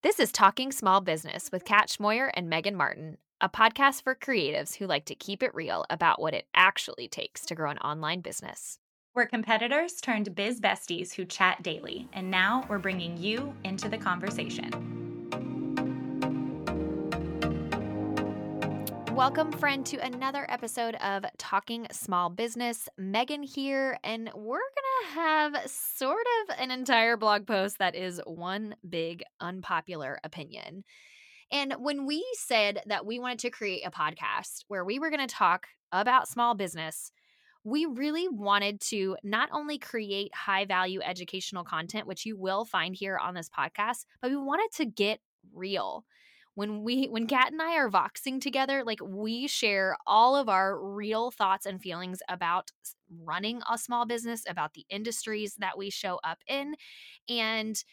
This is Talking Small Business with Kat Schmoyer and Megan Martin, a podcast for creatives who like to keep it real about what it actually takes to grow an online business. We're competitors turned biz besties who chat daily, and now we're bringing you into the conversation. Welcome, friend, to another episode of Talking Small Business. Megan here, and we're going to have sort of an entire blog post that is one big unpopular opinion. And when we said that we wanted to create a podcast where we were going to talk about small business, we really wanted to not only create high value educational content, which you will find here on this podcast, but we wanted to get real when we when Kat and I are voxing together, like we share all of our real thoughts and feelings about running a small business, about the industries that we show up in, and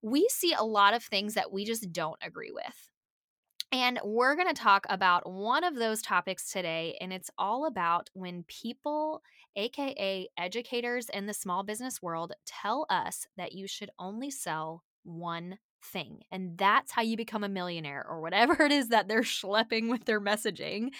we see a lot of things that we just don't agree with. And we're going to talk about one of those topics today, and it's all about when people, aka educators in the small business world, tell us that you should only sell one thing. And that's how you become a millionaire or whatever it is that they're schlepping with their messaging.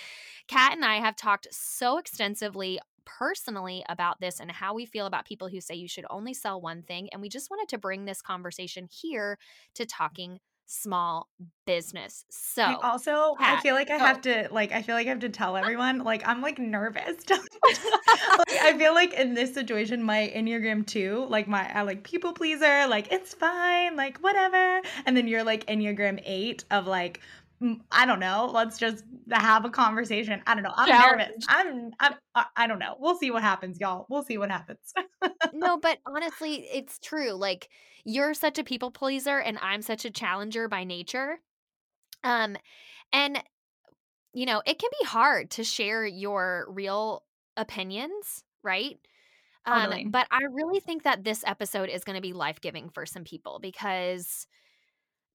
Kat and I have talked so extensively personally about this and how we feel about people who say you should only sell one thing. And we just wanted to bring this conversation here to talking small business. So I also Kat, I feel like I oh. have to like I feel like I have to tell everyone like I'm like nervous. like, I feel like in this situation my Enneagram 2, like my I like people pleaser, like it's fine, like whatever. And then you're like Enneagram 8 of like I don't know. Let's just have a conversation. I don't know. I'm Challenge. nervous. I'm, I'm, I don't know. We'll see what happens, y'all. We'll see what happens. no, but honestly, it's true. Like, you're such a people pleaser, and I'm such a challenger by nature. Um, and, you know, it can be hard to share your real opinions, right? Totally. Um, but I really think that this episode is going to be life giving for some people because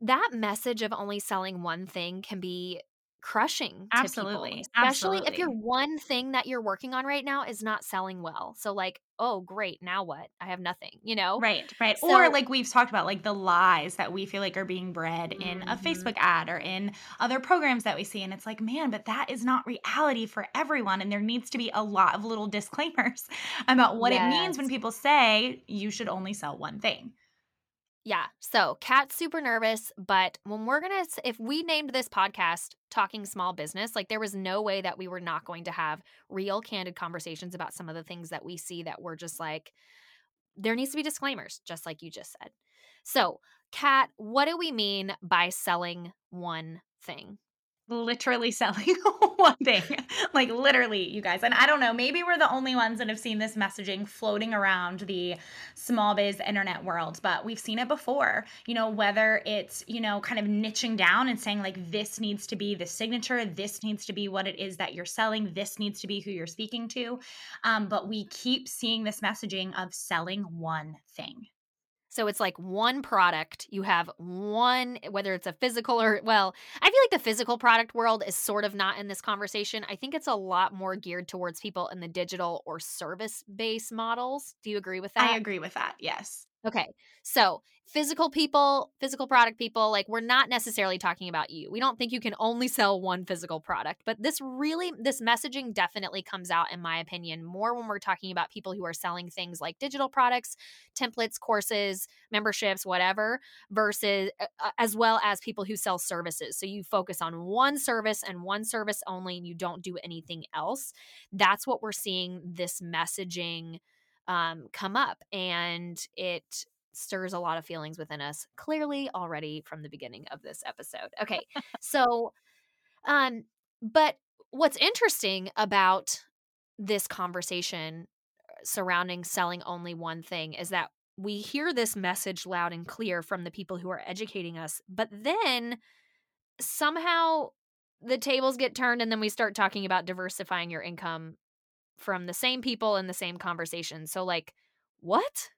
that message of only selling one thing can be crushing absolutely people, especially absolutely. if your one thing that you're working on right now is not selling well so like oh great now what i have nothing you know right right so, or like we've talked about like the lies that we feel like are being bred mm-hmm. in a mm-hmm. facebook ad or in other programs that we see and it's like man but that is not reality for everyone and there needs to be a lot of little disclaimers about what yes. it means when people say you should only sell one thing yeah. So Kat's super nervous, but when we're going to, if we named this podcast Talking Small Business, like there was no way that we were not going to have real, candid conversations about some of the things that we see that we're just like, there needs to be disclaimers, just like you just said. So, Kat, what do we mean by selling one thing? Literally selling one thing. like literally, you guys. And I don't know, maybe we're the only ones that have seen this messaging floating around the small biz internet world, but we've seen it before. You know, whether it's, you know, kind of niching down and saying like this needs to be the signature, this needs to be what it is that you're selling, this needs to be who you're speaking to. Um, but we keep seeing this messaging of selling one thing. So it's like one product. You have one, whether it's a physical or, well, I feel like the physical product world is sort of not in this conversation. I think it's a lot more geared towards people in the digital or service based models. Do you agree with that? I agree with that. Yes. Okay. So, physical people, physical product people, like we're not necessarily talking about you. We don't think you can only sell one physical product, but this really, this messaging definitely comes out, in my opinion, more when we're talking about people who are selling things like digital products, templates, courses, memberships, whatever, versus uh, uh as well as people who sell services. So, you focus on one service and one service only, and you don't do anything else. That's what we're seeing this messaging um, come up and it stirs a lot of feelings within us clearly already from the beginning of this episode. Okay so um but what's interesting about this conversation uh, surrounding selling only one thing is that we hear this message loud and clear from the people who are educating us but then somehow the tables get turned and then we start talking about diversifying your income from the same people in the same conversation. So, like, what?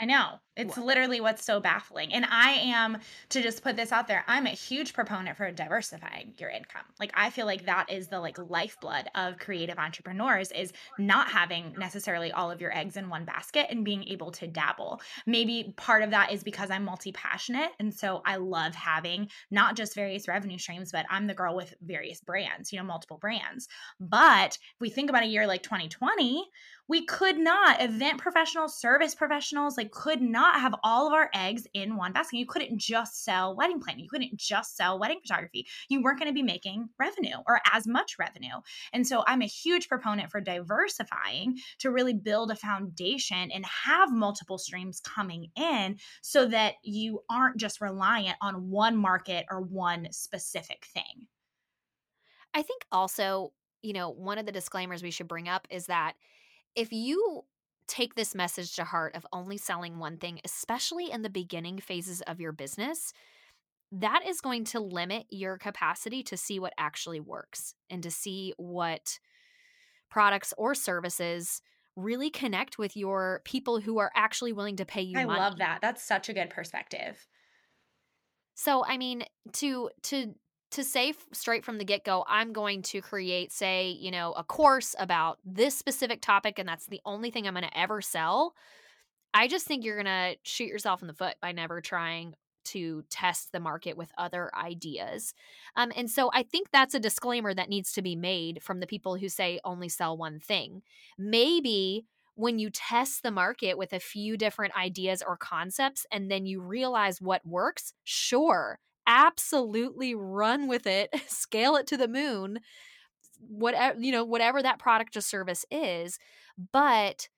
I know. It's What? literally what's so baffling. And I am, to just put this out there, I'm a huge proponent for diversifying your income. Like I feel like that is the like lifeblood of creative entrepreneurs is not having necessarily all of your eggs in one basket and being able to dabble. Maybe part of that is because I'm multi-passionate. And so I love having not just various revenue streams, but I'm the girl with various brands, you know, multiple brands. But if we think about a year like 2020, we could not event professionals service professionals like could not have all of our eggs in one basket. You couldn't just sell wedding planning. You couldn't just sell wedding photography. You weren't going to be making revenue or as much revenue. And so i'm a huge proponent for diversifying to really build a foundation and have multiple streams coming in so that you aren't just reliant on one market or one specific thing. I think also, you know, one of the disclaimers we should bring up is that if you take this message to heart of only selling one thing, especially in the beginning phases of your business, that is going to limit your capacity to see what actually works and to see what products or services really connect with your people who are actually willing to pay you i money. love that that's such a good perspective So I mean to to to say straight from the get-go I'm going to create say, you know, a course about this specific topic and that's the only thing I'm going to ever sell. I just think you're going to shoot yourself in the foot by never trying to test the market with other ideas. Um, and so I think that's a disclaimer that needs to be made from the people who say only sell one thing. Maybe when you test the market with a few different ideas or concepts and then you realize what works, sure, absolutely run with it, scale it to the moon, whatever, you know, whatever that product or service is, but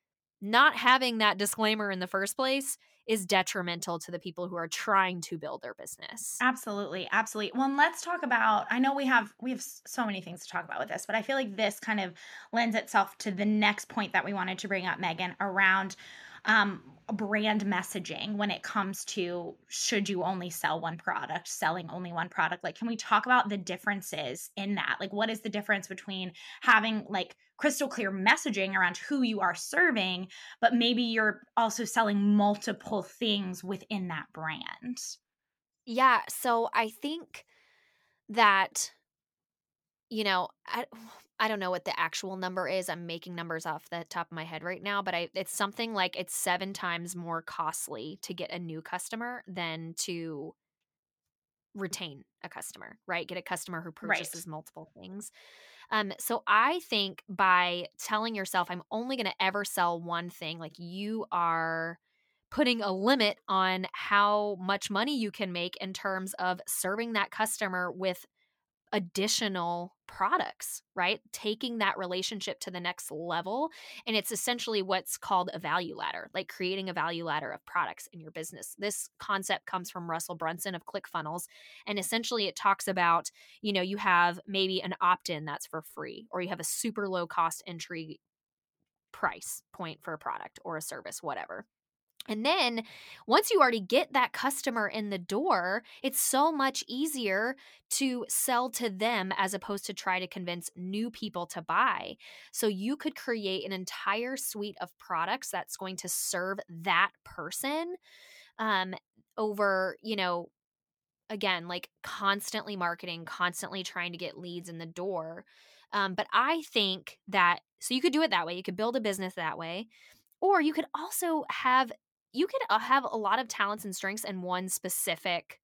not having that disclaimer in the first place is detrimental to the people who are trying to build their business. Absolutely, absolutely. Well, let's talk about I know we have we have so many things to talk about with this, but I feel like this kind of lends itself to the next point that we wanted to bring up Megan around um brand messaging when it comes to should you only sell one product, selling only one product. Like can we talk about the differences in that? Like what is the difference between having like crystal clear messaging around who you are serving, but maybe you're also selling multiple things within that brand? Yeah, so I think that you know, I I don't know what the actual number is. I'm making numbers off the top of my head right now, but I it's something like it's 7 times more costly to get a new customer than to retain a customer, right? Get a customer who Right. purchases multiple things. Um, so I think by telling yourself, I'm only going to ever sell one thing, like you are putting a limit on how much money you can make in terms of serving that customer with additional products, right? Taking that relationship to the next level. And it's essentially what's called a value ladder, like creating a value ladder of products in your business. This concept comes from Russell Brunson of ClickFunnels. And essentially, it talks about, you know, you have maybe an opt in that's for free, or you have a super low cost entry price point for a product or a service, whatever. And then once you already get that customer in the door, it's so much easier to sell to them as opposed to try to convince new people to buy. So you could create an entire suite of products that's going to serve that person um, over, you know, again, like constantly marketing, constantly trying to get leads in the door. Um, but I think that so you could do it that way. You could build a business that way, or you could also have you could uh, have a lot of talents and strengths in one specific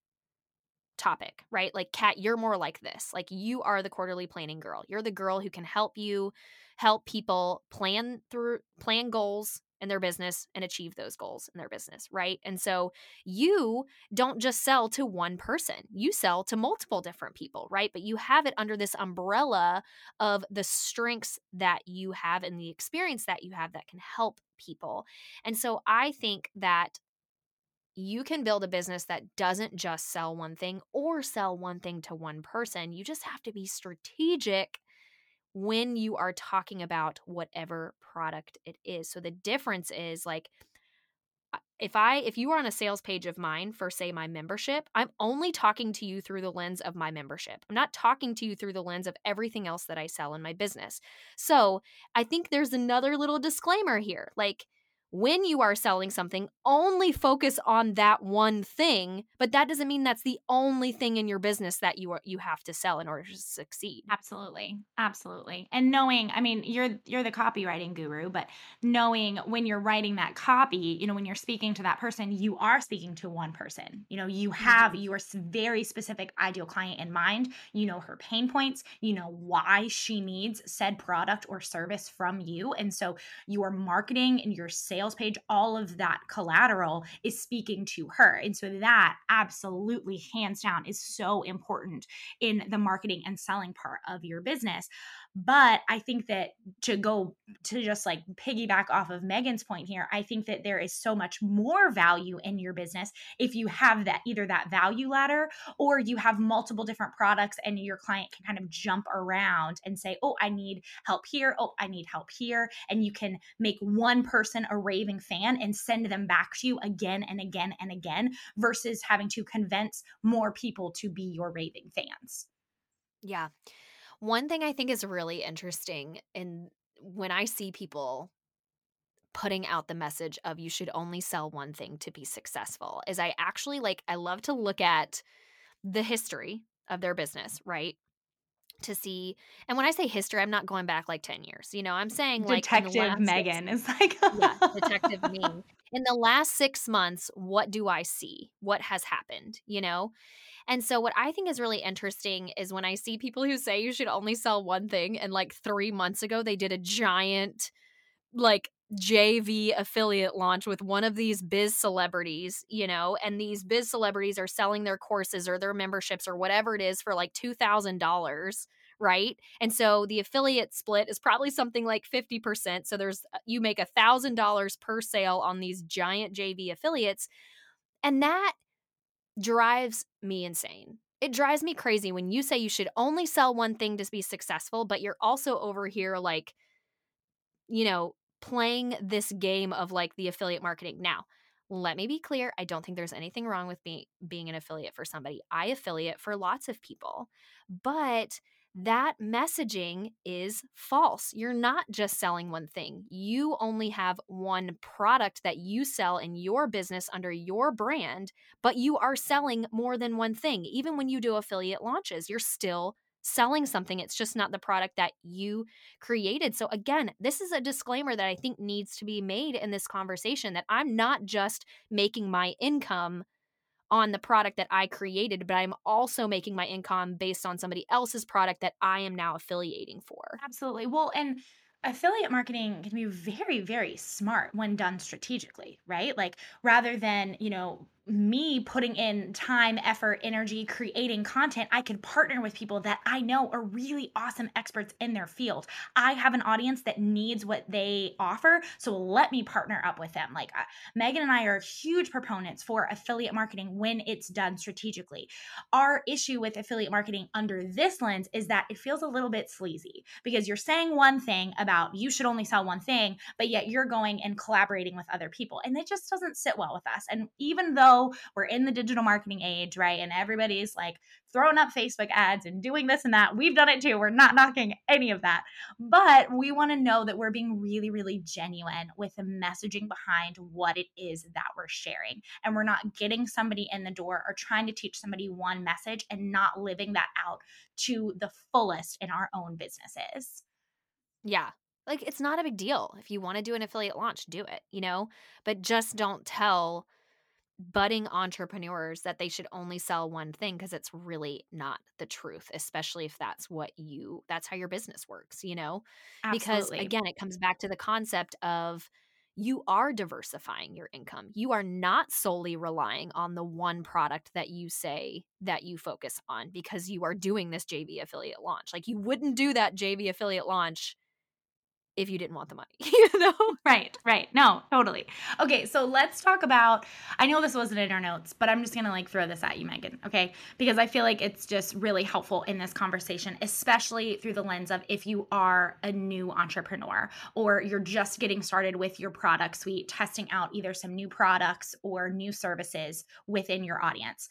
topic, right? Like Kat, you're more like this. Like you are the quarterly planning girl. You're the girl who can help you help people plan through plan goals in their business and achieve those goals in their business, right? And so you don't just sell to one person. You sell to multiple different people, right? But you have it under this umbrella of the strengths that you have and the experience that you have that can help people. And so I think that you can build a business that doesn't just sell one thing or sell one thing to one person. You just have to be strategic when you are talking about whatever product it is. So the difference is like if I if you are on a sales page of mine for say my membership, I'm only talking to you through the lens of my membership. I'm not talking to you through the lens of everything else that I sell in my business. So, I think there's another little disclaimer here. Like when you are selling something, only focus on that one thing, but that doesn't mean that's the only thing in your business that you are, you have to sell in order to succeed. Absolutely. Absolutely. And knowing, I mean, you're you're the copywriting guru, but knowing when you're writing that copy, you know, when you're speaking to that person, you are speaking to one person. You know, you have mm-hmm. your very specific ideal client in mind. You know her pain points, you know why she needs said product or service from you. And so your marketing and your sales sales page, all of that collateral is speaking to her. And so that absolutely, hands down, is so important in the marketing and selling part of your business. But I think that to go to just like piggyback off of Megan's point here, I think that there is so much more value in your business if you have that either that value ladder or you have multiple different products and your client can kind of jump around and say, Oh, I need help here. Oh, I need help here. And you can make one person a raving fan and send them back to you again and again and again versus having to convince more people to be your raving fans. Yeah. One thing I think is really interesting in when I see people putting out the message of you should only sell one thing to be successful is I actually like I love to look at the history of their business, right? To see, and when I say history, I'm not going back like 10 years. You know, I'm saying like Detective Megan six, is like, yeah, Detective me. In the last six months, what do I see? What has happened? You know? And so, what I think is really interesting is when I see people who say you should only sell one thing, and like three months ago, they did a giant, like, JV affiliate launch with one of these biz celebrities, you know, and these biz celebrities are selling their courses or their memberships or whatever it is for like $2,000 right? And so the affiliate split is probably something like 50%. So there's uh, you make a $1000 per sale on these giant JV affiliates. And that drives me insane. It drives me crazy when you say you should only sell one thing to be successful, but you're also over here like, you know, playing this game of like the affiliate marketing. Now, let me be clear i don't think there's anything wrong with me being an affiliate for somebody i affiliate for lots of people but that messaging is false. You're not just selling one thing. You only have one product that you sell in your business under your brand, but you are selling more than one thing. Even when you do affiliate launches, you're still selling something. It's just not the product that you created. So, again, this is a disclaimer that I think needs to be made in this conversation that I'm not just making my income on the product that I created, but I'm also making my income based on somebody else's product that I am now affiliating for. Absolutely. Well, and affiliate marketing can be very, very smart when done strategically, right? Like rather than, you know, me putting in time, effort, energy, creating content, I can partner with people that I know are really awesome experts in their field. I have an audience that needs what they offer, so let me partner up with them. Like uh, Megan and I are huge proponents for affiliate marketing when it's done strategically. Our issue with affiliate marketing under this lens is that it feels a little bit sleazy because you're saying one thing about you should only sell one thing, but yet you're going and collaborating with other people. And it just doesn't sit well with us. And even though we're in the digital marketing age, right? And everybody's like throwing up Facebook ads and doing this and that. We've done it too. We're not knocking any of that. But we want to know that we're being really, really genuine with the messaging behind what it is that we're sharing. And we're not getting somebody in the door or trying to teach somebody one message and not living that out to the fullest in our own businesses. Yeah, like it's not a big deal if you want to do an affiliate launch do it you know but just don't tell budding entrepreneurs that they should only sell one thing because it's really not the truth especially if that's what you that's how your business works you know? Absolutely. because again it comes back to the concept of you are diversifying your income. You are not solely relying on the one product that you say that you focus on because you are doing this JV affiliate launch. Like you wouldn't do that JV affiliate launch if you didn't want the money, you know? Right, right. No, totally. Okay, so let's talk about I know this wasn't in our notes, but I'm just gonna like throw this at you, Megan, okay? Because I feel like it's just really helpful in this conversation, especially through the lens of if you are a new entrepreneur or you're just getting started with your product suite, testing out either some new products or new services within your audience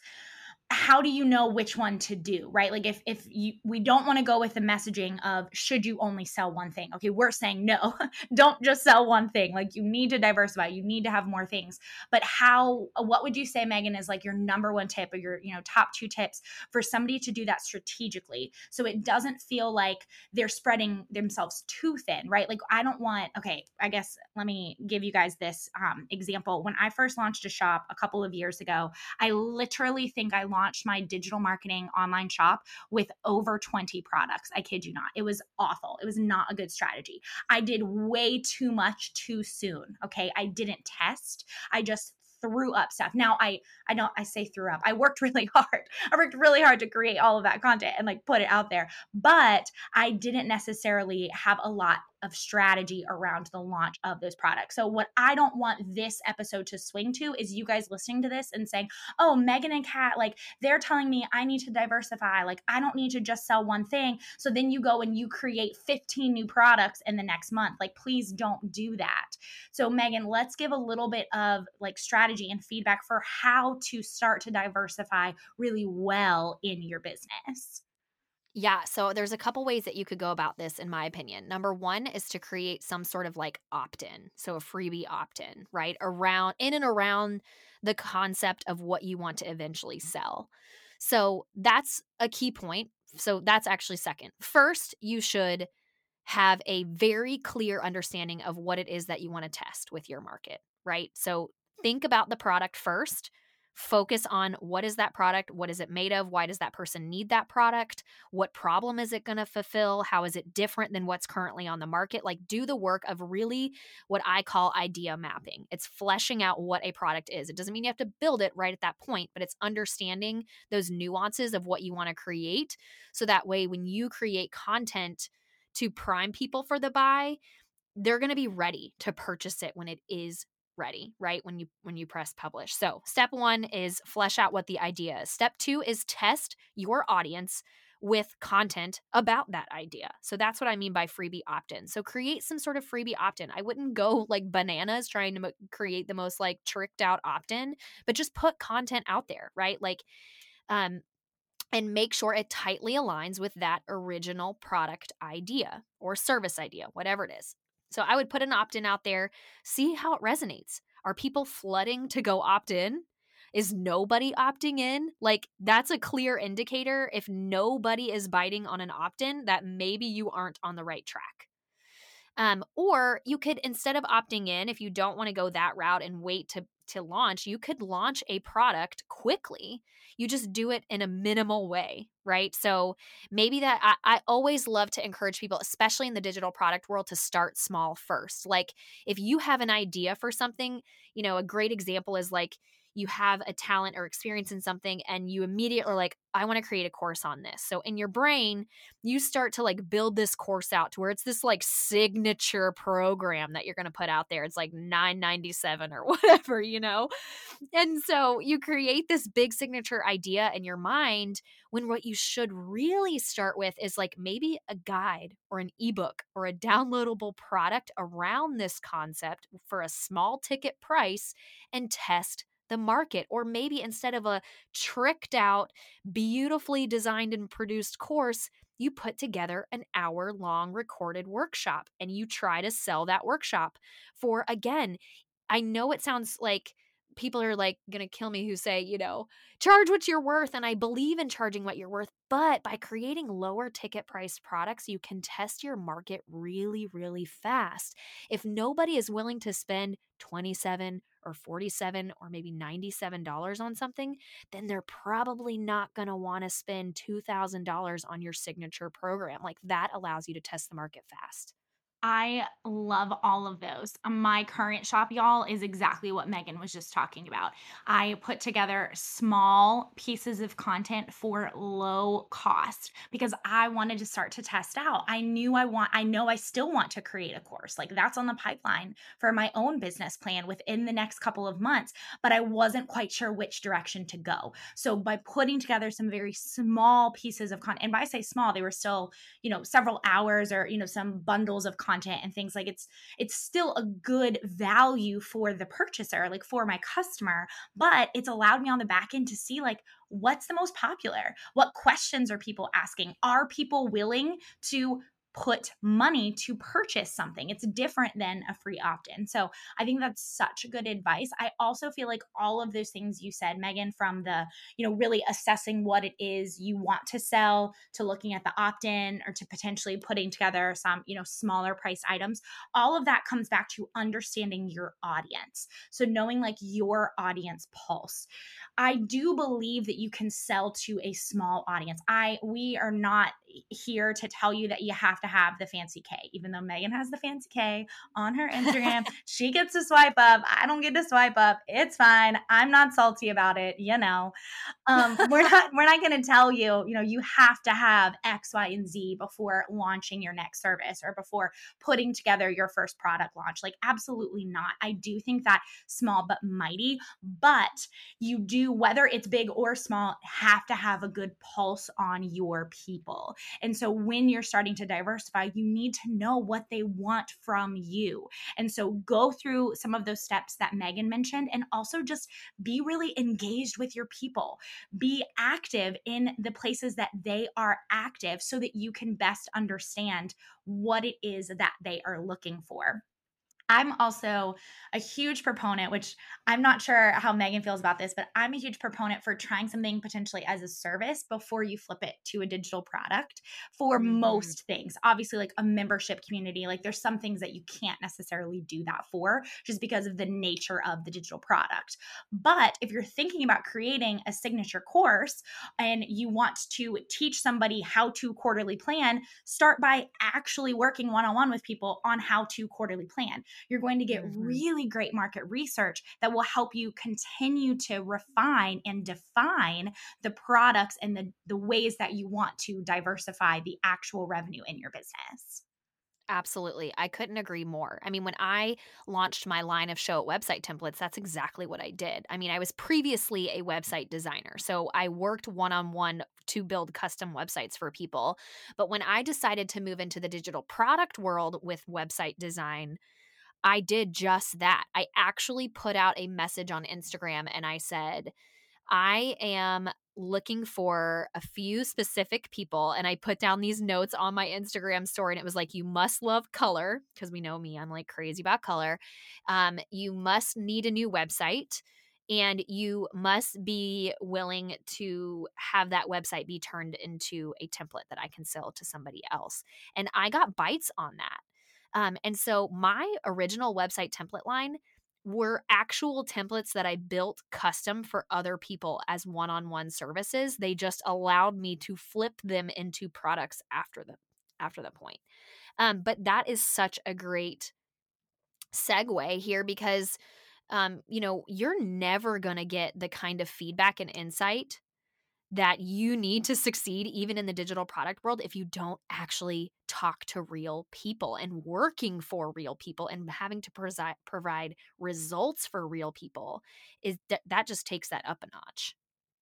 how do you know which one to do right? Like if if you we don't want to go with the messaging of should you only sell one thing? Okay we're saying no don't just sell one thing. Like you need to diversify you need to have more things. But how what would you say megan is like your number one tip or your you know top two tips for somebody to do that strategically so it doesn't feel like they're spreading themselves too thin right? Like i don't want okay i guess let me give you guys this um, example. When i first launched a shop a couple of years ago i literally think i launched launched my digital marketing online shop with over 20 products. I kid you not. It was awful. It was not a good strategy. I did way too much too soon. Okay. I didn't test. I just threw up stuff. Now I I don't I say threw up. I worked really hard. I worked really hard to create all of that content and like put it out there. But I didn't necessarily have a lot of strategy around the launch of those products. So, what I don't want this episode to swing to is you guys listening to this and saying, Oh, Megan and Kat, like they're telling me I need to diversify. Like, I don't need to just sell one thing. So then you go and you create 15 new products in the next month. Like, please don't do that. So, Megan, let's give a little bit of like strategy and feedback for how to start to diversify really well in your business. Yeah, so there's a couple ways that you could go about this, in my opinion. Number one is to create some sort of like opt in, so a freebie opt in, right? Around in and around the concept of what you want to eventually mm-hmm. sell. So that's a key point. So that's actually second. First, you should have a very clear understanding of what it is that you want to test with your market, right? So think about the product first focus on what is that product what is it made of why does that person need that product what problem is it going to fulfill how is it different than what's currently on the market like do the work of really what i call idea mapping. It's fleshing out what a product is. It doesn't mean you have to build it right at that point but it's understanding those nuances of what you want to create so that way when you create content to prime people for the buy they're going to be ready to purchase it when it is ready right when you when you press publish so step one is flesh out what the idea is step two is test your audience with content about that idea. So that's what I mean by freebie opt in. So create some sort of freebie opt in. I wouldn't go like bananas trying to create the most like tricked out opt in, but just put content out there, right? Like, um, and make sure it tightly aligns with that original product idea or service idea, whatever it is. So I would put an opt in out there, see how it resonates. Are people flooding to go opt in? Is nobody opting in? Like, that's a clear indicator. If nobody is biting on an opt in, that maybe you aren't on the right track. Um, or you could, instead of opting in, if you don't want to go that route and wait to to launch, you could launch a product quickly. You just do it in a minimal way, right? So maybe that I, I, always love to encourage people, especially in the digital product world, to start small first. Like if you have an idea for something, you know, a great example is like you have a talent or experience in something and you immediately are like i want to create a course on this. So in your brain you start to like build this course out to where it's this like signature program that you're going to put out there. It's like 997 or whatever you know? And so you create this big signature idea in your mind when what you should really start with is like maybe a guide or an ebook or a downloadable product around this concept for a small ticket price and test the market. Or maybe instead of a tricked out, beautifully designed and produced course, you put together an hour long recorded workshop and you try to sell that workshop for, again, I know it sounds like people are like going to kill me who say, you know, charge what you're worth. And I believe in charging what you're worth. But by creating lower ticket price products, you can test your market really, really fast. If nobody is willing to spend 27 or 47 or maybe $97 on something, then they're probably not going to want to spend $2,000 on your signature program. Like that allows you to test the market fast. I love all of those. My current shop, y'all, is exactly what Megan was just talking about. I put together small pieces of content for low cost because I wanted to start to test out. I knew I want, I know I still want to create a course. Like that's on the pipeline for my own business plan within the next couple of months, but I wasn't quite sure which direction to go. So by putting together some very small pieces of content, and by I say small, they were still, you know, several hours or, you know, some bundles of content and things like it's it's still a good value for the purchaser like for my customer but it's allowed me on the back end to see like what's the most popular? What questions are people asking? Are people willing to put money to purchase something. It's different than a free opt in. So I think that's such good advice. I also feel like all of those things you said, Megan, from the, you know, really assessing what it is you want to sell to looking at the opt in or to potentially putting together some, you know, smaller price items, all of that comes back to understanding your audience. So knowing like your audience pulse. I do believe that you can sell to a small audience. I we are not here to tell you that you have to have the fancy K, even though Megan has the fancy K on her Instagram. she gets to swipe up. I don't get to swipe up. It's fine. I'm not salty about it. You know, um, we're not we're not going to tell you. You know, you have to have X, Y, and Z before launching your next service or before putting together your first product launch. Like, absolutely not. I do think that small but mighty, but you do whether it's big or small have to have a good pulse on your people and so when you're starting to diversify, you need to know what they want from you. And so go through some of those steps that Megan mentioned and also just be really engaged with your people. Be active in the places that they are active so that you can best understand what it is that they are looking for. I'm also a huge proponent, which I'm not sure how Megan feels about this, but I'm a huge proponent for trying something potentially as a service before you flip it to a digital product for mm-hmm. most things. Obviously, like a membership community, like there's some things that you can't necessarily do that for just because of the nature of the digital product. But if you're thinking about creating a signature course and you want to teach somebody how to quarterly plan, start by actually working one on one with people on how to quarterly plan you're going to get mm-hmm. really great market research that will help you continue to refine and define the products and the, the ways that you want to diversify the actual revenue in your business. Absolutely. I couldn't agree more. I mean, when I launched my line of Showit website templates, that's exactly what I did. I mean, I was previously a website designer. So I worked one on one to build custom websites for people. But when I decided to move into the digital product world with website design, I did just that. I actually put out a message on Instagram and I said, I am looking for a few specific people and I put down these notes on my Instagram story and it was like you must love color because we know me I'm like crazy about color. Um you must need a new website and you must be willing to have that website be turned into a template that I can sell to somebody else. And I got bites on that. Um, and so my original website template line were actual templates that I built custom for other people as one on one services. They just allowed me to flip them into products after the after the point. Um, but that is such a great segue here because um, you know, you're never gonna get the kind of feedback and insight that you need to succeed even in the digital product world if you don't actually talk to real people and working for real people and having to presi- provide results for real people is that that just takes that up a notch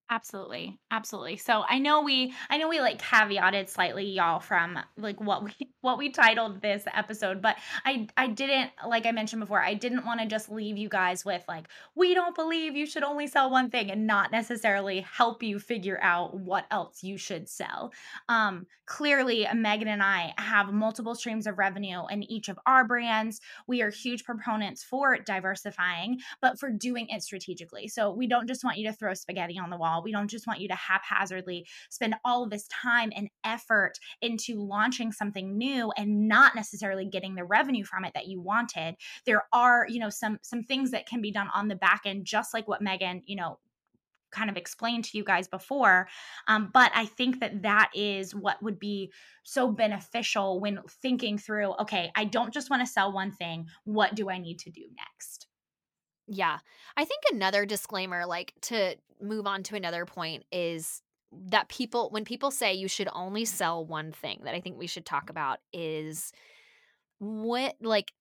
Absolutely. Absolutely. So I know we I know we like caveated slightly y'all from like what we what we titled this episode, but I I didn't like I mentioned before, I didn't want to just leave you guys with like we don't believe you should only sell one thing and not necessarily help you figure out what else you should sell. Um clearly Megan and I have multiple streams of revenue in each of our brands. We are huge proponents for diversifying, but for doing it strategically. So we don't just want you to throw spaghetti on the wall we don't just want you to haphazardly spend all of this time and effort into launching something new and not necessarily getting the revenue from it that you wanted. There are, you know, some some things that can be done on the back end just like what Megan, you know, kind of explained to you guys before. Um, but I think that that is what would be so beneficial when thinking through okay, I don't just want to sell one thing. What do I need to do next? Yeah. I think another disclaimer, like to move on to another point, is that people, when people say you should only sell one thing, that I think we should talk about is what, like,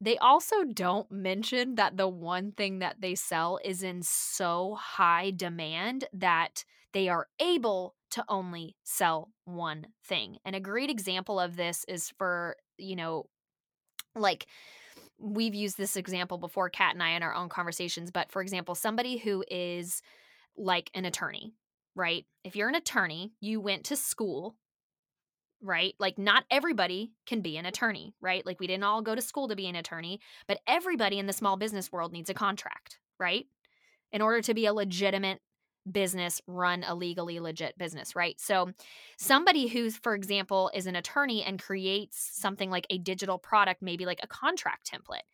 they also don't mention that the one thing that they sell is in so high demand that they are able to only sell one thing. And a great example of this is for, you know, like we've used this example before, Kat and I, in our own conversations. But for example, somebody who is like an attorney, right? If you're an attorney, you went to school, right? Like, not everybody can be an attorney, right? Like, we didn't all go to school to be an attorney, but everybody in the small business world needs a contract, right? In order to be a legitimate business run a legally legit business, right? So, somebody who, for example, is an attorney and creates something like a digital product, maybe like a contract template,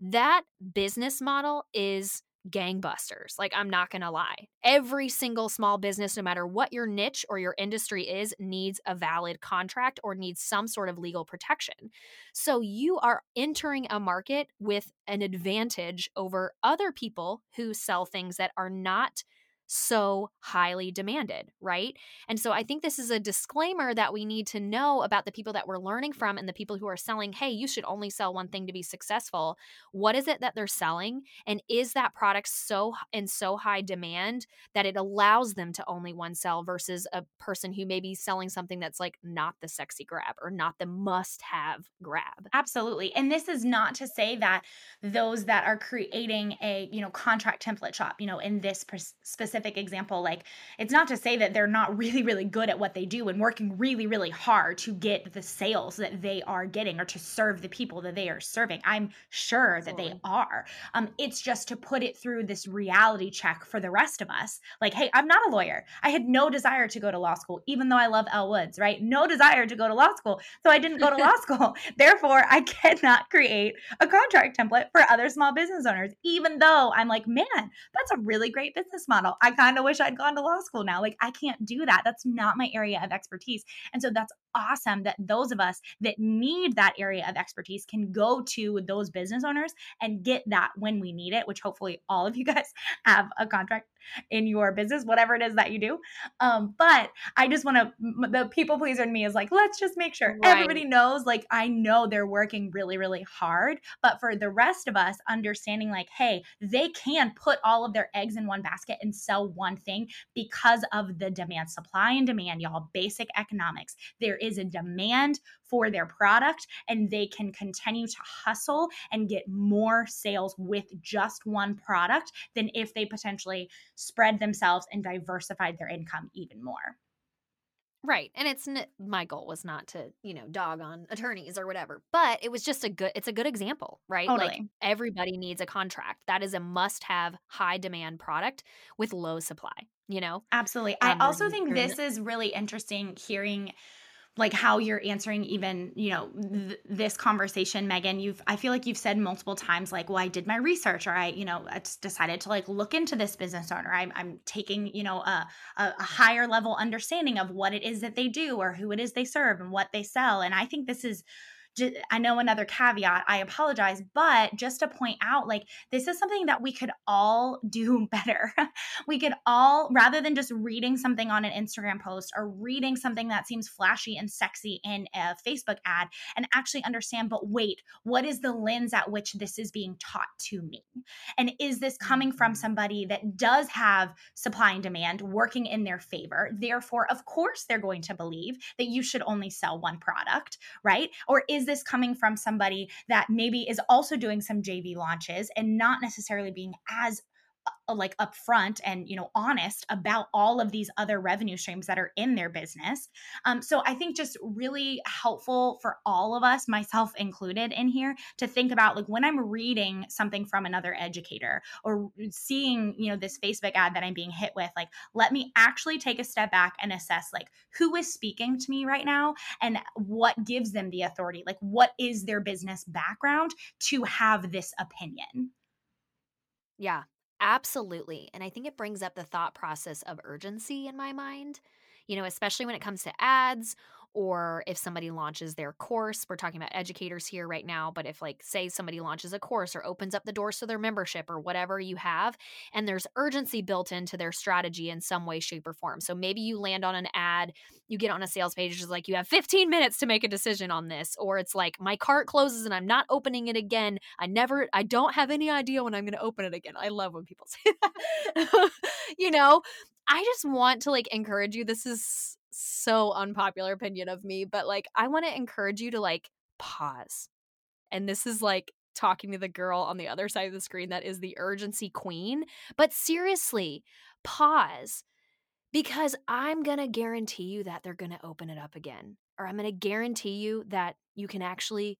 that business model is gangbusters. Like, I'm not going to lie. Every single small business, no matter what your niche or your industry is, needs a valid contract or needs some sort of legal protection. So, you are entering a market with an advantage over other people who sell things that are not so highly demanded, right? And so I think this is a disclaimer that we need to know about the people that we're learning from and the people who are selling, hey, you should only sell one thing to be successful. What is it that they're selling? And is that product so in so high demand that it allows them to only one sell versus a person who may be selling something that's like not the sexy grab or not the must have grab? Absolutely. And this is not to say that those that are creating a, you know, contract template shop, you know, in this specific specific example, like it's not to say that they're not really, really good at what they do and working really, really hard to get the sales that they are getting or to serve the people that they are serving. I'm sure that they are. Um, it's just to put it through this reality check for the rest of us. Like, hey, I'm not a lawyer. I had no desire to go to law school, even though I love Elle Woods, right? No desire to go to law school. So I didn't go to law school. Therefore, I cannot create a contract template for other small business owners, even though I'm like, man, that's a really great business model. I kind of wish I'd gone to law school now. Like, I can't do that. That's not my area of expertise. And so that's awesome that those of us that need that area of expertise can go to those business owners and get that when we need it, which hopefully all of you guys have a contract in your business, whatever it is that you do. Um, but I just want to, the people pleaser in me is like, let's just make sure right. everybody knows. Like, I know they're working really, really hard, but for the rest of us, understanding like, hey, they can put all of their eggs in one basket and sell one thing because of the demand, supply and demand, y'all, basic economics. There is a demand for their product and they can continue to hustle and get more sales with just one product than if they potentially spread themselves and diversified their income even more. Right. And it's n- my goal was not to, you know, dog on attorneys or whatever, but it was just a good it's a good example, right? Totally. Like everybody needs a contract. That is a must-have high demand product with low supply, you know? Absolutely. Um, I also think this is really interesting hearing like how you're answering even you know th- this conversation megan you've i feel like you've said multiple times like well i did my research or i you know I decided to like look into this business owner. I'm, I'm taking you know a, a higher level understanding of what it is that they do or who it is they serve and what they sell. And i think this is I know another caveat, I apologize, but just to point out, like, this is something that we could all do better. we could all, rather than just reading something on an Instagram post or reading something that seems flashy and sexy in a Facebook ad, and actually understand, but wait, what is the lens at which this is being taught to me? And is this coming from mm-hmm. somebody that does have supply and demand working in their favor? Therefore, of course, they're going to believe that you should only sell one product, right? Or is is this coming from somebody that maybe is also doing some JV launches and not necessarily being as like upfront and you know honest about all of these other revenue streams that are in their business. Um, so i think just really helpful for all of us myself included in here to think about like when i'm reading something from another educator or seeing you know this facebook ad that i'm being hit with like let me actually take a step back and assess like who is speaking to me right now and what gives them the authority? Like what is their business background to have this opinion? Yeah Absolutely. And I think it brings up the thought process of urgency in my mind, you know, especially when it comes to ads or if somebody launches their course we're talking about educators here right now but if like say somebody launches a course or opens up the doors to their membership or whatever you have and there's urgency built into their strategy in some way shape or form. So maybe you land on an ad you get on a sales page it's like you have 15 minutes to make a decision on this or it's like my cart closes and i'm not opening it again. I never i don't have any idea when i'm going to open it again. I love when people say that. You know? I just want to like encourage you. This is so unpopular opinion of me, but like I want to encourage you to like pause. And this is like talking to the girl on the other side of the screen that is the urgency queen. But seriously, pause. because I'm going to guarantee you that they're going to open it up again or I'm going to guarantee you that you can actually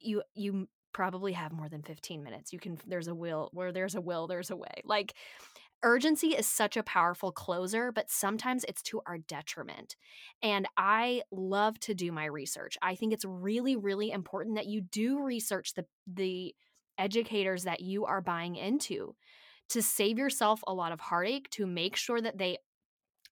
you you probably have more than 15 minutes. You can there's a will where there's a will there's a way. Like urgency is such a powerful closer, but sometimes it's to our detriment. And I love to do my research. I think it's really really important that you do research the the educators that you are buying into to save yourself a lot of heartache to make sure that they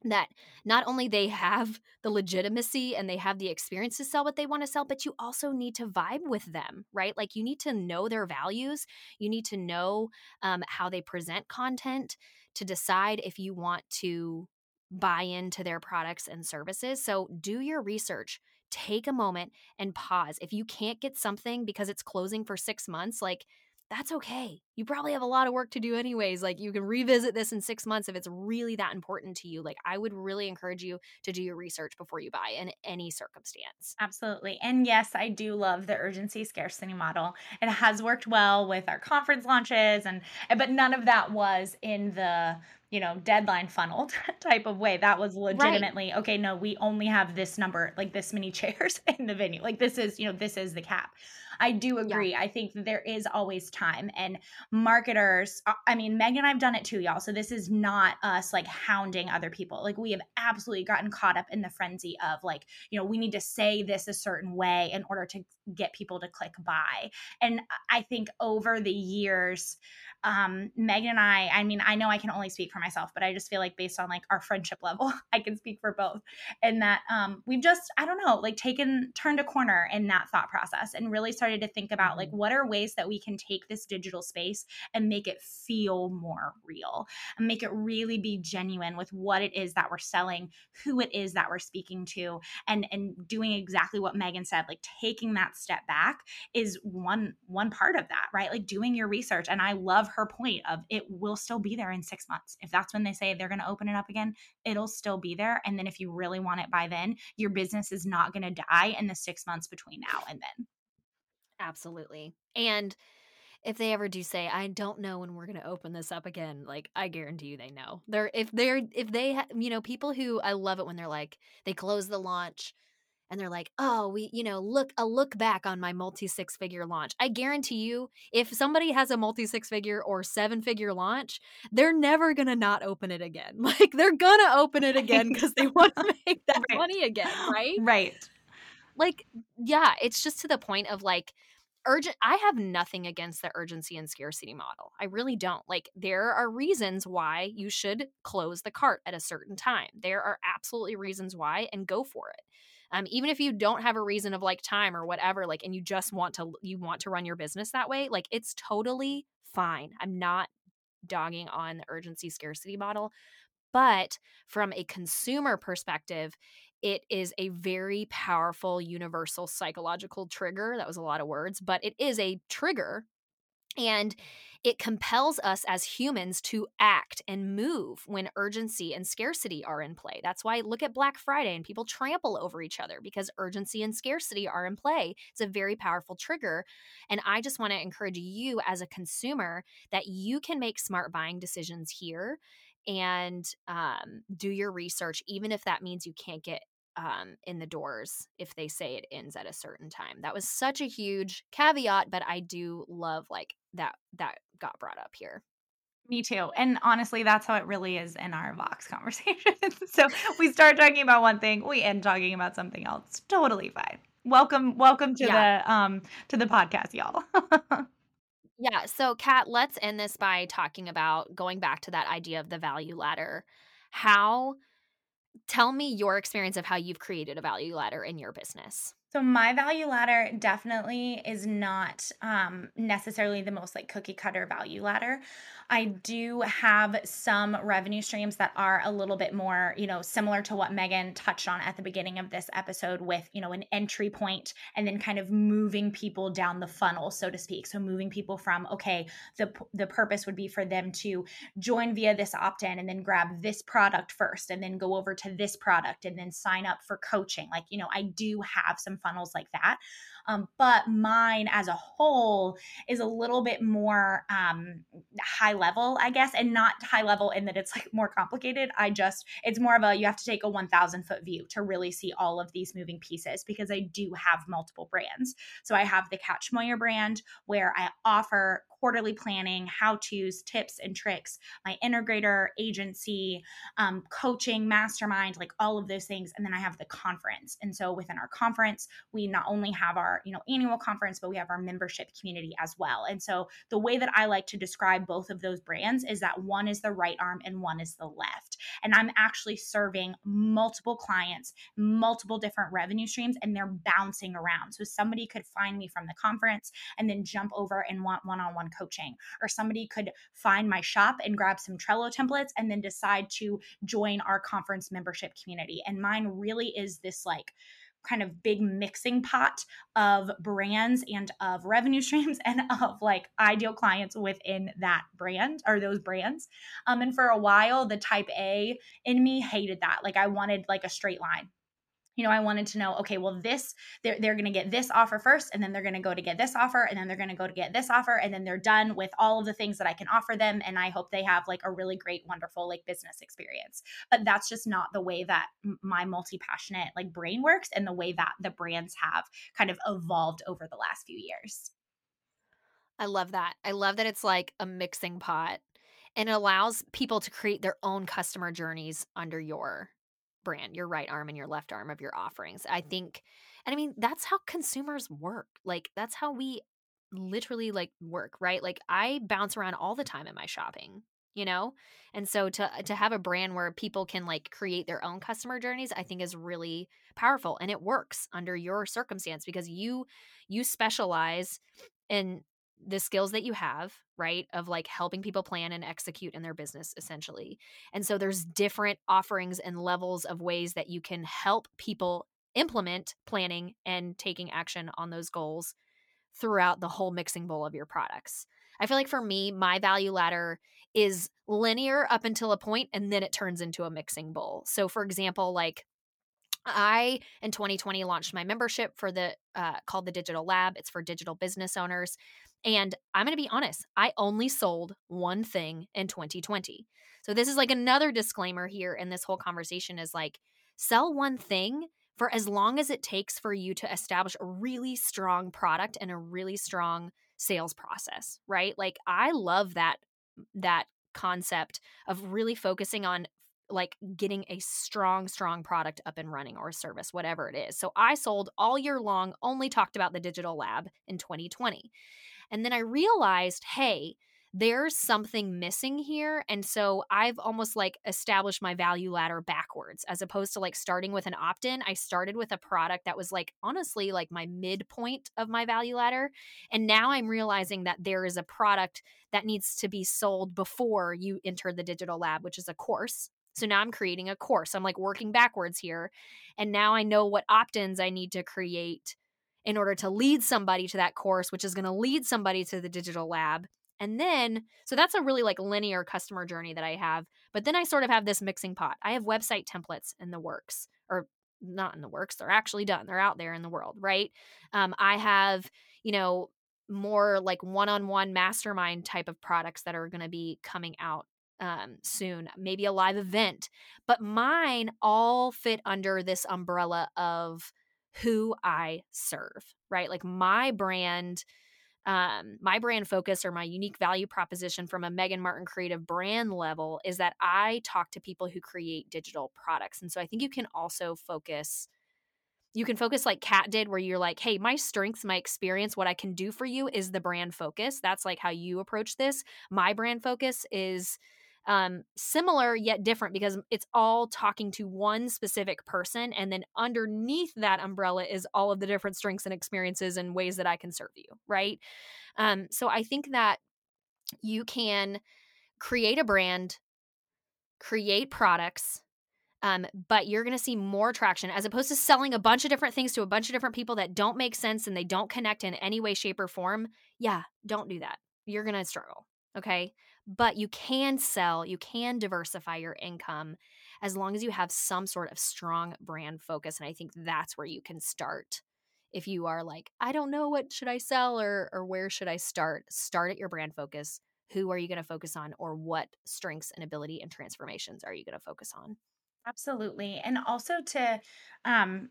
that not only they have the legitimacy and they have the experience to sell what they want to sell but you also need to vibe with them right? Like you need to know their values. You need to know um, how they present content to decide if you want to buy into their products and services. So do your research take a moment and pause. If you can't get something because it's closing for six months like that's okay. You probably have a lot of work to do, anyways. Like, you can revisit this in six months if it's really that important to you. Like, I would really encourage you to do your research before you buy in any circumstance. Absolutely. And yes, I do love the urgency scarcity model. It has worked well with our conference launches, and eh, but none of that was in the you know, deadline funneled type of way. That was legitimately, right. okay, no, we only have this number, like this many chairs in the venue. Like this is, you know, this is the cap. I do agree. Yeah. I think there is always time and marketers, uh, I mean, Megan and I've done it too, y'all. So this is not us like hounding other people. Like we have absolutely gotten caught up in the frenzy of like, you know, we need to say this a certain way in order to get people to click buy. And I think over the years, um, Megan and I, I mean, I know I can only speak for myself, but I just feel like based on like our friendship level, I can speak for both. And that um, we've just, I don't know, like taken, turned a corner in that thought process and really started to think about like mm-hmm. what are ways that we can take this digital space and make it feel more real and make it really be genuine with what it is that we're selling, who it is that we're speaking to, and and doing exactly what Megan said, like taking that step back is one one part of that, right? Like doing your research. And I love her point of it will still be there in six months. If that's when they say they're going to open it up again, it'll still be there. And then if you really want it by then, your business is not going to die in the six months between now and then. Absolutely. And if they ever do say i don't know when we're going to open this up again like i guarantee you they know they're if they're if they ha- you know people who i love it when they're like they close the launch and they're like, "Oh, we, you know, look a look back on my multi six figure launch." I guarantee you, if somebody has a multi six figure or seven figure launch, they're never going to not open it again. Like they're going to open it again cuz they want to make that right. money again, right? Right. Like yeah, it's just to the point of like urgent I have nothing against the urgency and scarcity model. I really don't. Like there are reasons why you should close the cart at a certain time. There are absolutely reasons why and go for it um, even if you don't have a reason of like time or whatever like and you just want to you want to run your business that way like it's totally fine. I'm not dogging on the urgency scarcity model but from a consumer perspective it is a very powerful universal psychological trigger that was a lot of words but it is a trigger and it compels us as humans to act and move when urgency and scarcity are in play. That's why look at Black Friday and people trample over each other because urgency and scarcity are in play. It's a very powerful trigger. And I just want to encourage you as a consumer that you can make smart buying decisions here and um, do your research, even if that means you can't get um, in the doors if they say it ends at a certain time. That was such a huge caveat, but I do love like that that got brought up here. Me too. And honestly, that's how it really is in our Vox conversation. so we start talking about one thing, we end talking about something else. Totally fine. Welcome, welcome to yeah. the um to the podcast, y'all. yeah. So Kat, let's end this by talking about going back to that idea of the value ladder. How tell me your experience of how you've created a value ladder in your business. So my value ladder definitely is not um, necessarily the most like cookie cutter value ladder. I do have some revenue streams that are a little bit more, you know, similar to what Megan touched on at the beginning of this episode with, you know, an entry point and then kind of moving people down the funnel, so to speak. So moving people from, okay, the the purpose would be for them to join via this opt-in and then grab this product first and then go over to this product and then sign up for coaching. Like, you know, I do have some funnels like that. Um, but mine as a whole is a little bit more um, high level, I guess, and not high level in that it's like more complicated. I just, it's more of a, you have to take a 1000 foot view to really see all of these moving pieces because I do have multiple brands. So I have the Kat Schmoyer brand where I offer quarterly planning, how to's, tips, and tricks, my integrator agency, um, coaching, mastermind, like all of those things. And then I have the conference. And so within our conference, we not only have our you know annual conference, but we have our membership community as well. And so the way that I like to describe both of those brands is that one is the right arm and one is the left. And I'm actually serving multiple clients, multiple different revenue streams, and they're bouncing around. So somebody could find me from the conference and then jump over and want one on one coaching. Or somebody could find my shop and grab some Trello templates and then decide to join our conference membership community. And mine really is this like, kind of big mixing pot of brands and of revenue streams and of like ideal clients within that brand or those brands. Um, and for a while, the type A in me hated that. Like I wanted like a straight line you know, I wanted to know, okay, well, this, they're, they're going to get this offer first, and then they're going to go to get this offer, and then they're going to go to get this offer, and then they're done with all of the things that I can offer them. And I hope they have like a really great, wonderful, like business experience. But that's just not the way that my multi passionate like brain works and the way that the brands have kind of evolved over the last few years. I love that. I love that it's like a mixing pot and it allows people to create their own customer journeys under your brand, your right arm and your left arm of your offerings. I mm. think, and I mean, that's how consumers work. Like, that's how we literally like work, right? Like, I bounce around all the time in my shopping you know and so to to have a brand where people can like create their own customer journeys i think is really powerful and it works under your circumstance because you you specialize in the skills that you have, right, of like helping people plan and execute in their business essentially. And so there's different offerings and levels of ways that you can help people implement planning and taking action on those goals throughout the whole mixing bowl of your products. I feel like for me, my value ladder is linear up until a point and then it turns into a mixing bowl. So for example, like I in 2020 launched my membership for the uh, called the Digital Lab. It's for digital business owners. And I'm going to be honest, I only sold one thing in 2020. So this is like another disclaimer here in this whole conversation is like sell one thing for as long as it takes for you to establish a really strong product and a really strong sales process, right? Like I love that that concept of really focusing on like getting a strong strong product up and running or service whatever it is. So I sold all year long only talked about the digital lab in 2020. And then I realized, hey, there's something missing here. And so I've almost like established my value ladder backwards as opposed to like starting with an opt in. I started with a product that was like honestly like my midpoint of my value ladder. And now I'm realizing that there is a product that needs to be sold before you enter the digital lab, which is a course. So now I'm creating a course. I'm like working backwards here. And now I know what opt ins I need to create in order to lead somebody to that course, which is going to lead somebody to the digital lab. And then, so that's a really like linear customer journey that I have. But then I sort of have this mixing pot. I have website templates in the works, or not in the works, they're actually done. They're out there in the world, right? Um, I have, you know, more like one on one mastermind type of products that are going to be coming out um, soon, maybe a live event. But mine all fit under this umbrella of who I serve, right? Like my brand, um, my brand focus or my unique value proposition from a Megan Martin creative brand level is that I talk to people who create digital products. And so I think you can also focus you can focus like Kat did, where you're like, hey, my strengths, my experience, what I can do for you is the brand focus. That's like how you approach this. My brand focus is um, similar yet different because it's all talking to one specific person. And then underneath that umbrella is all of the different strengths and experiences and ways that I can serve you. Right. Um, so I think that you can create a brand, create products. Um, but you're going to see more traction as opposed to selling a bunch of different things to a bunch of different people that don't make sense and they don't connect in any way, shape, or form. Yeah, don't do that. You're going to struggle. Okay but you can sell, you can diversify your income as long as you have some sort of strong brand focus. And I think that's where you can start if you are like, I don't know what should I sell or or where should I start, start at your brand focus. Who are you going to focus on or what strengths and ability and transformations are you going to focus on? Absolutely. And also to um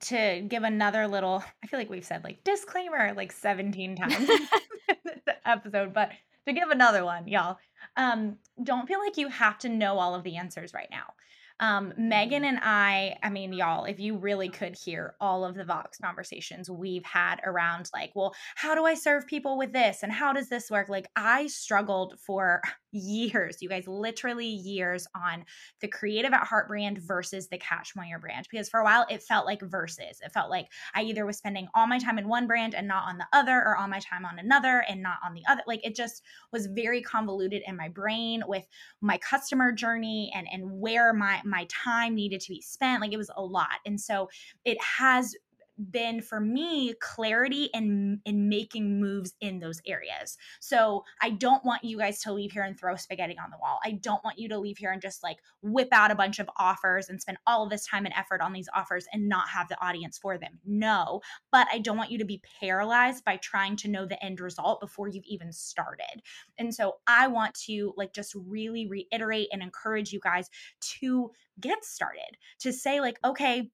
to give another little I feel like we've said like disclaimer like 17 times in the episode, but to give another one, y'all. Um don't feel like you have to know all of the answers right now. Um, Megan Mhm. and I, I mean, y'all, if you really could hear all of the Vox conversations we've had around, like, well, how do I serve people with this? And how does this work? Like, I struggled for years, you guys, literally years on the creative at heart brand versus the Kat Schmoyer brand. Because for a while, it felt like versus. It felt like I either was spending all my time in one brand and not on the other, or all my time on another and not on the other. Like, it just was very convoluted in my brain with my customer journey and and where my my time needed to be spent like it was a lot. And so it has been for me clarity in in making moves in those areas. So I don't want you guys to leave here and throw spaghetti on the wall. I don't want you to leave here and just like whip out a bunch of offers and spend all of this time and effort on these offers and not have the audience for them. No, but I don't want you to be paralyzed by trying to know the end result before you've even started. And so I want to like just really reiterate and encourage you guys to get started, to say like okay,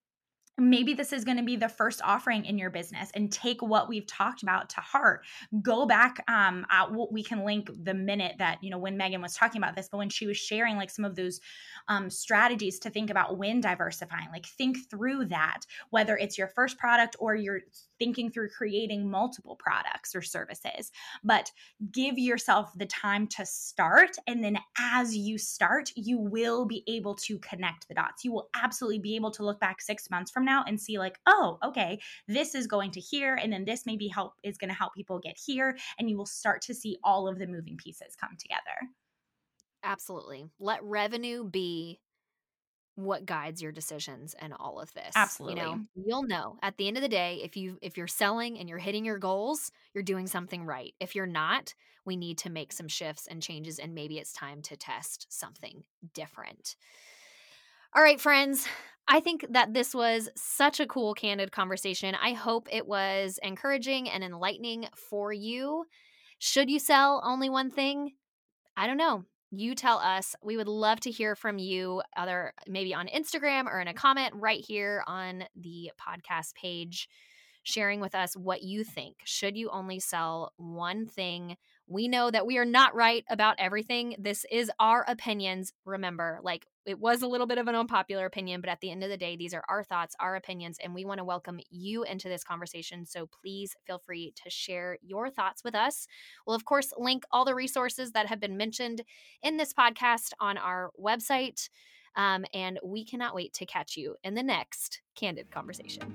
maybe this is going to be the first offering in your business and take what we've talked about to heart. Go back um we can link the minute that you know when megan was talking about this but when she was sharing like some of those um, strategies to think about when diversifying like think through that whether it's your first product or you're thinking through creating multiple products or services. But give yourself the time to start and then as you start you will be able to connect the dots. You will absolutely be able to look back 6 months from now and see like oh okay this is going to here and then this maybe help is going to help people get here and you will start to see all of the moving pieces come together Absolutely. Let revenue be what guides your decisions and all of this. Absolutely. You know, you'll know at the end of the day if you if you're selling and you're hitting your goals, you're doing something right. If you're not, we need to make some shifts and changes and maybe it's time to test something different. All right, friends. I think that this was such a cool, candid conversation. I hope it was encouraging and enlightening for you. Should you sell only one thing? I don't know you tell us. We would love to hear from you, either maybe on Instagram or in a comment right here on the podcast page, sharing with us what you think. Should you only sell one thing? We know that we are not right about everything. This is our opinions. Remember, like it was a little bit of an unpopular opinion, but at the end of the day, these are our thoughts, our opinions, and we want to welcome you into this conversation. So please feel free to share your thoughts with us. We'll, of course, link all the resources that have been mentioned in this podcast on our website. Um, and we cannot wait to catch you in the next candid conversation.